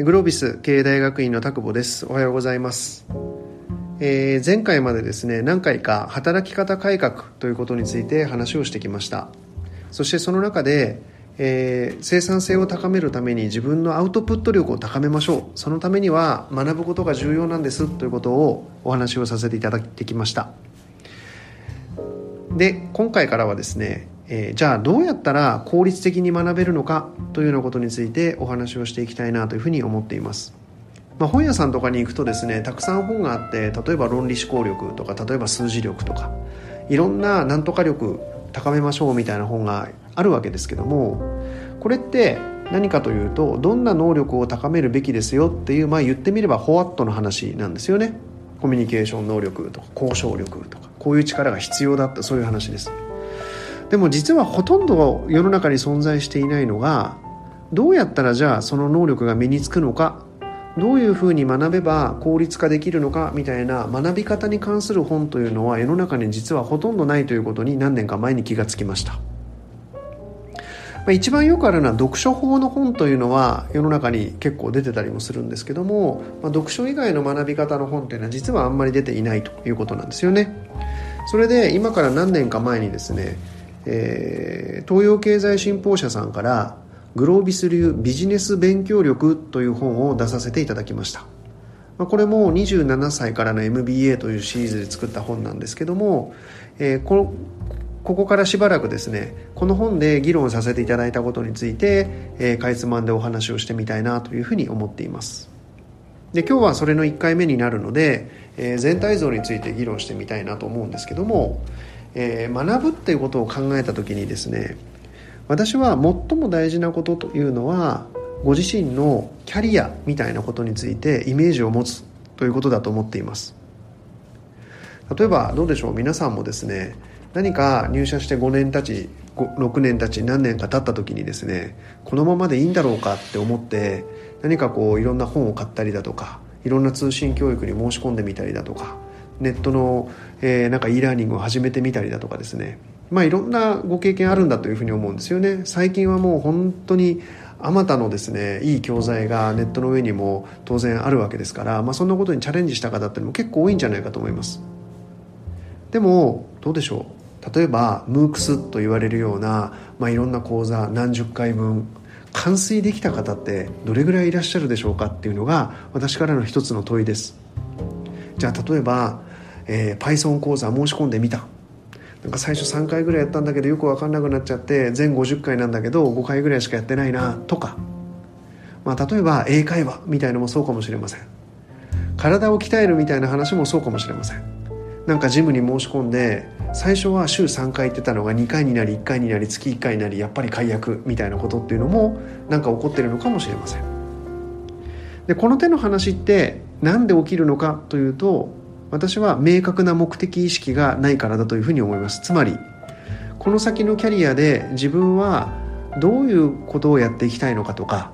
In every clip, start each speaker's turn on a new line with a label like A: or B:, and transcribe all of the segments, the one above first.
A: グロービス経営大学院の田久保です。おはようございます、えー、前回までですね何回か働き方改革ということについて話をしてきました。そしてその中で、えー、生産性を高めるために自分のアウトプット力を高めましょう。そのためには学ぶことが重要なんですということをお話をさせていただいてきました。で今回からはですねえー、じゃあどうやったら効率的に学べるのかというようなことについてお話をしていきたいなというふうに思っています。まあ、本屋さんとかに行くとですねたくさん本があって例えば論理思考力とか例えば数字力とかいろんななんとか力高めましょうみたいな本があるわけですけどもこれって何かというとどんな能力を高めるべきですよっていうまあ言ってみればホワットの話なんですよねコミュニケーション能力とか交渉力とかこういう力が必要だってそういう話ですでも実はほとんど世の中に存在していないのがどうやったらじゃあその能力が身につくのかどういうふうに学べば効率化できるのかみたいな学び方に関する本というのは世の中に実はほとんどないということに何年か前に気がつきました。まあ一番よくあるのは読書法の本というのは世の中に結構出てたりもするんですけども、まあ、読書以外の学び方の本というのは実はあんまり出ていないということなんですよね。それで今から何年か前にですねえー、東洋経済新報社さんからグロービス流ビジネス勉強力という本を出させていただきました。これも27歳からの MBA というシリーズで作った本なんですけども、えー、こここからしばらくですねこの本で議論させていただいたことについて、えー、かいつまんでお話をしてみたいなというふうに思っていますで今日はそれの1回目になるので、えー、全体像について議論してみたいなと思うんですけども、えー、学ぶっていうことを考えた時にですね私は最も大事なことというのはご自身のキャリアみたいなことについてイメージを持つということだと思っています。例えばどうでしょう？皆さんもですね何か入社して5年経ち6年経ち何年か経った時にですねこのままでいいんだろうかって思って何かこういろんな本を買ったりだとかいろんな通信教育に申し込んでみたりだとかネットの、えー、なんか e ラーニングを始めてみたりだとかですね。まあいろんなご経験あるんだというふうに思うんですよね。最近はもう本当にあまたのですねいい教材がネットの上にも当然あるわけですから、まあ、そんなことにチャレンジした方っていうのも結構多いんじゃないかと思います。でもどうでしょう。例えば MOOCs と言われるような、まあ、いろんな講座何十回分完遂できた方ってどれぐらいいらっしゃるでしょうかっていうのが私からの一つの問いです。じゃあ例えばえー、Python 講座申し込んでみた。なんか最初3回ぐらいやったんだけどよく分かんなくなっちゃって全50回なんだけど5回ぐらいしかやってないなとか、まあ、例えば英会話みたいのもそうかもしれません。体を鍛えるみたいな話もそうかもしれません。なんかジムに申し込んで最初は週3回行ってたのが2回になり1回になり月1回になりやっぱり解約みたいなことっていうのもなんか起こってるのかもしれません。でこの手の話って何で起きるのかというと私は明確な目的意識がないからだというふうに思います。つまりこの先のキャリアで自分はどういうことをやっていきたいのかとか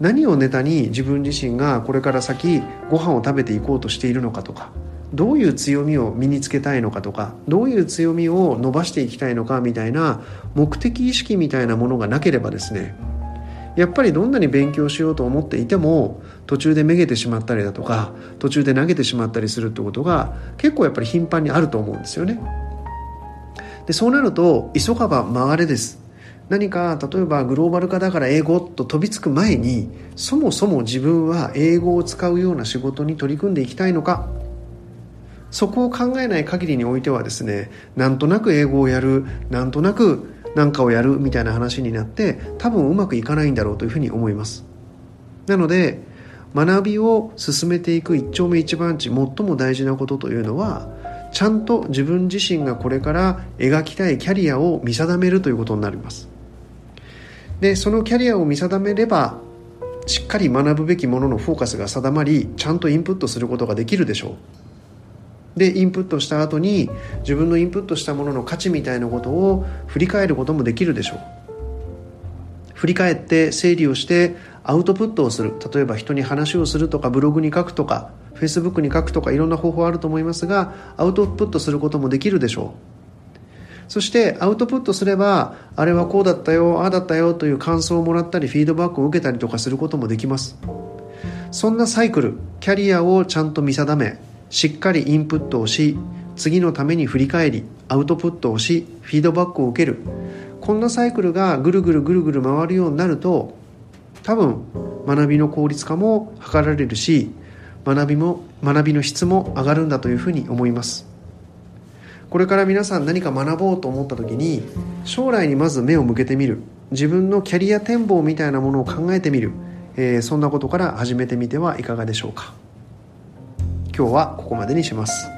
A: 何をネタに自分自身がこれから先ご飯を食べていこうとしているのかとかどういう強みを身につけたいのかとかどういう強みを伸ばしていきたいのかみたいな目的意識みたいなものがなければですねやっぱりどんなに勉強しようと思っていても途中でめげてしまったりだとか途中で投げてしまったりするってことが結構やっぱり頻繁にあると思うんですよね。でそうなると急がば回れです。何か例えばグローバル化だから英語と飛びつく前にそもそも自分は英語を使うような仕事に取り組んでいきたいのか。そこを考えない限りにおいてはですねなんとなく英語をやるなんとなく何かをやるみたいな話になって多分うまくいかないんだろうというふうに思います。なので学びを進めていく一丁目一番地最も大事なことというのはちゃんと自分自身がこれから描きたいキャリアを見定めるということになります。でそのキャリアを見定めればしっかり学ぶべきもののフォーカスが定まりちゃんとインプットすることができるでしょう。でインプットした後に自分のインプットしたものの価値みたいなことを振り返ることもできるでしょう。振り返って整理をしてアウトプットをする。例えば人に話をするとかブログに書くとかフェイスブックに書くとかいろんな方法あると思いますがアウトプットすることもできるでしょう。そしてアウトプットすればあれはこうだったよああだったよという感想をもらったりフィードバックを受けたりとかすることもできます。そんなサイクルキャリアをちゃんと見定めしっかりインプットをし次のために振り返りアウトプットをしフィードバックを受ける。こんなサイクルがぐるぐるぐるぐる回るようになると多分学びの効率化も図られるし学びも学びの質も上がるんだというふうに思います。これから皆さん何か学ぼうと思った時に将来にまず目を向けてみる。自分のキャリア展望みたいなものを考えてみる、えー、そんなことから始めてみてはいかがでしょうか。今日はここまでにします。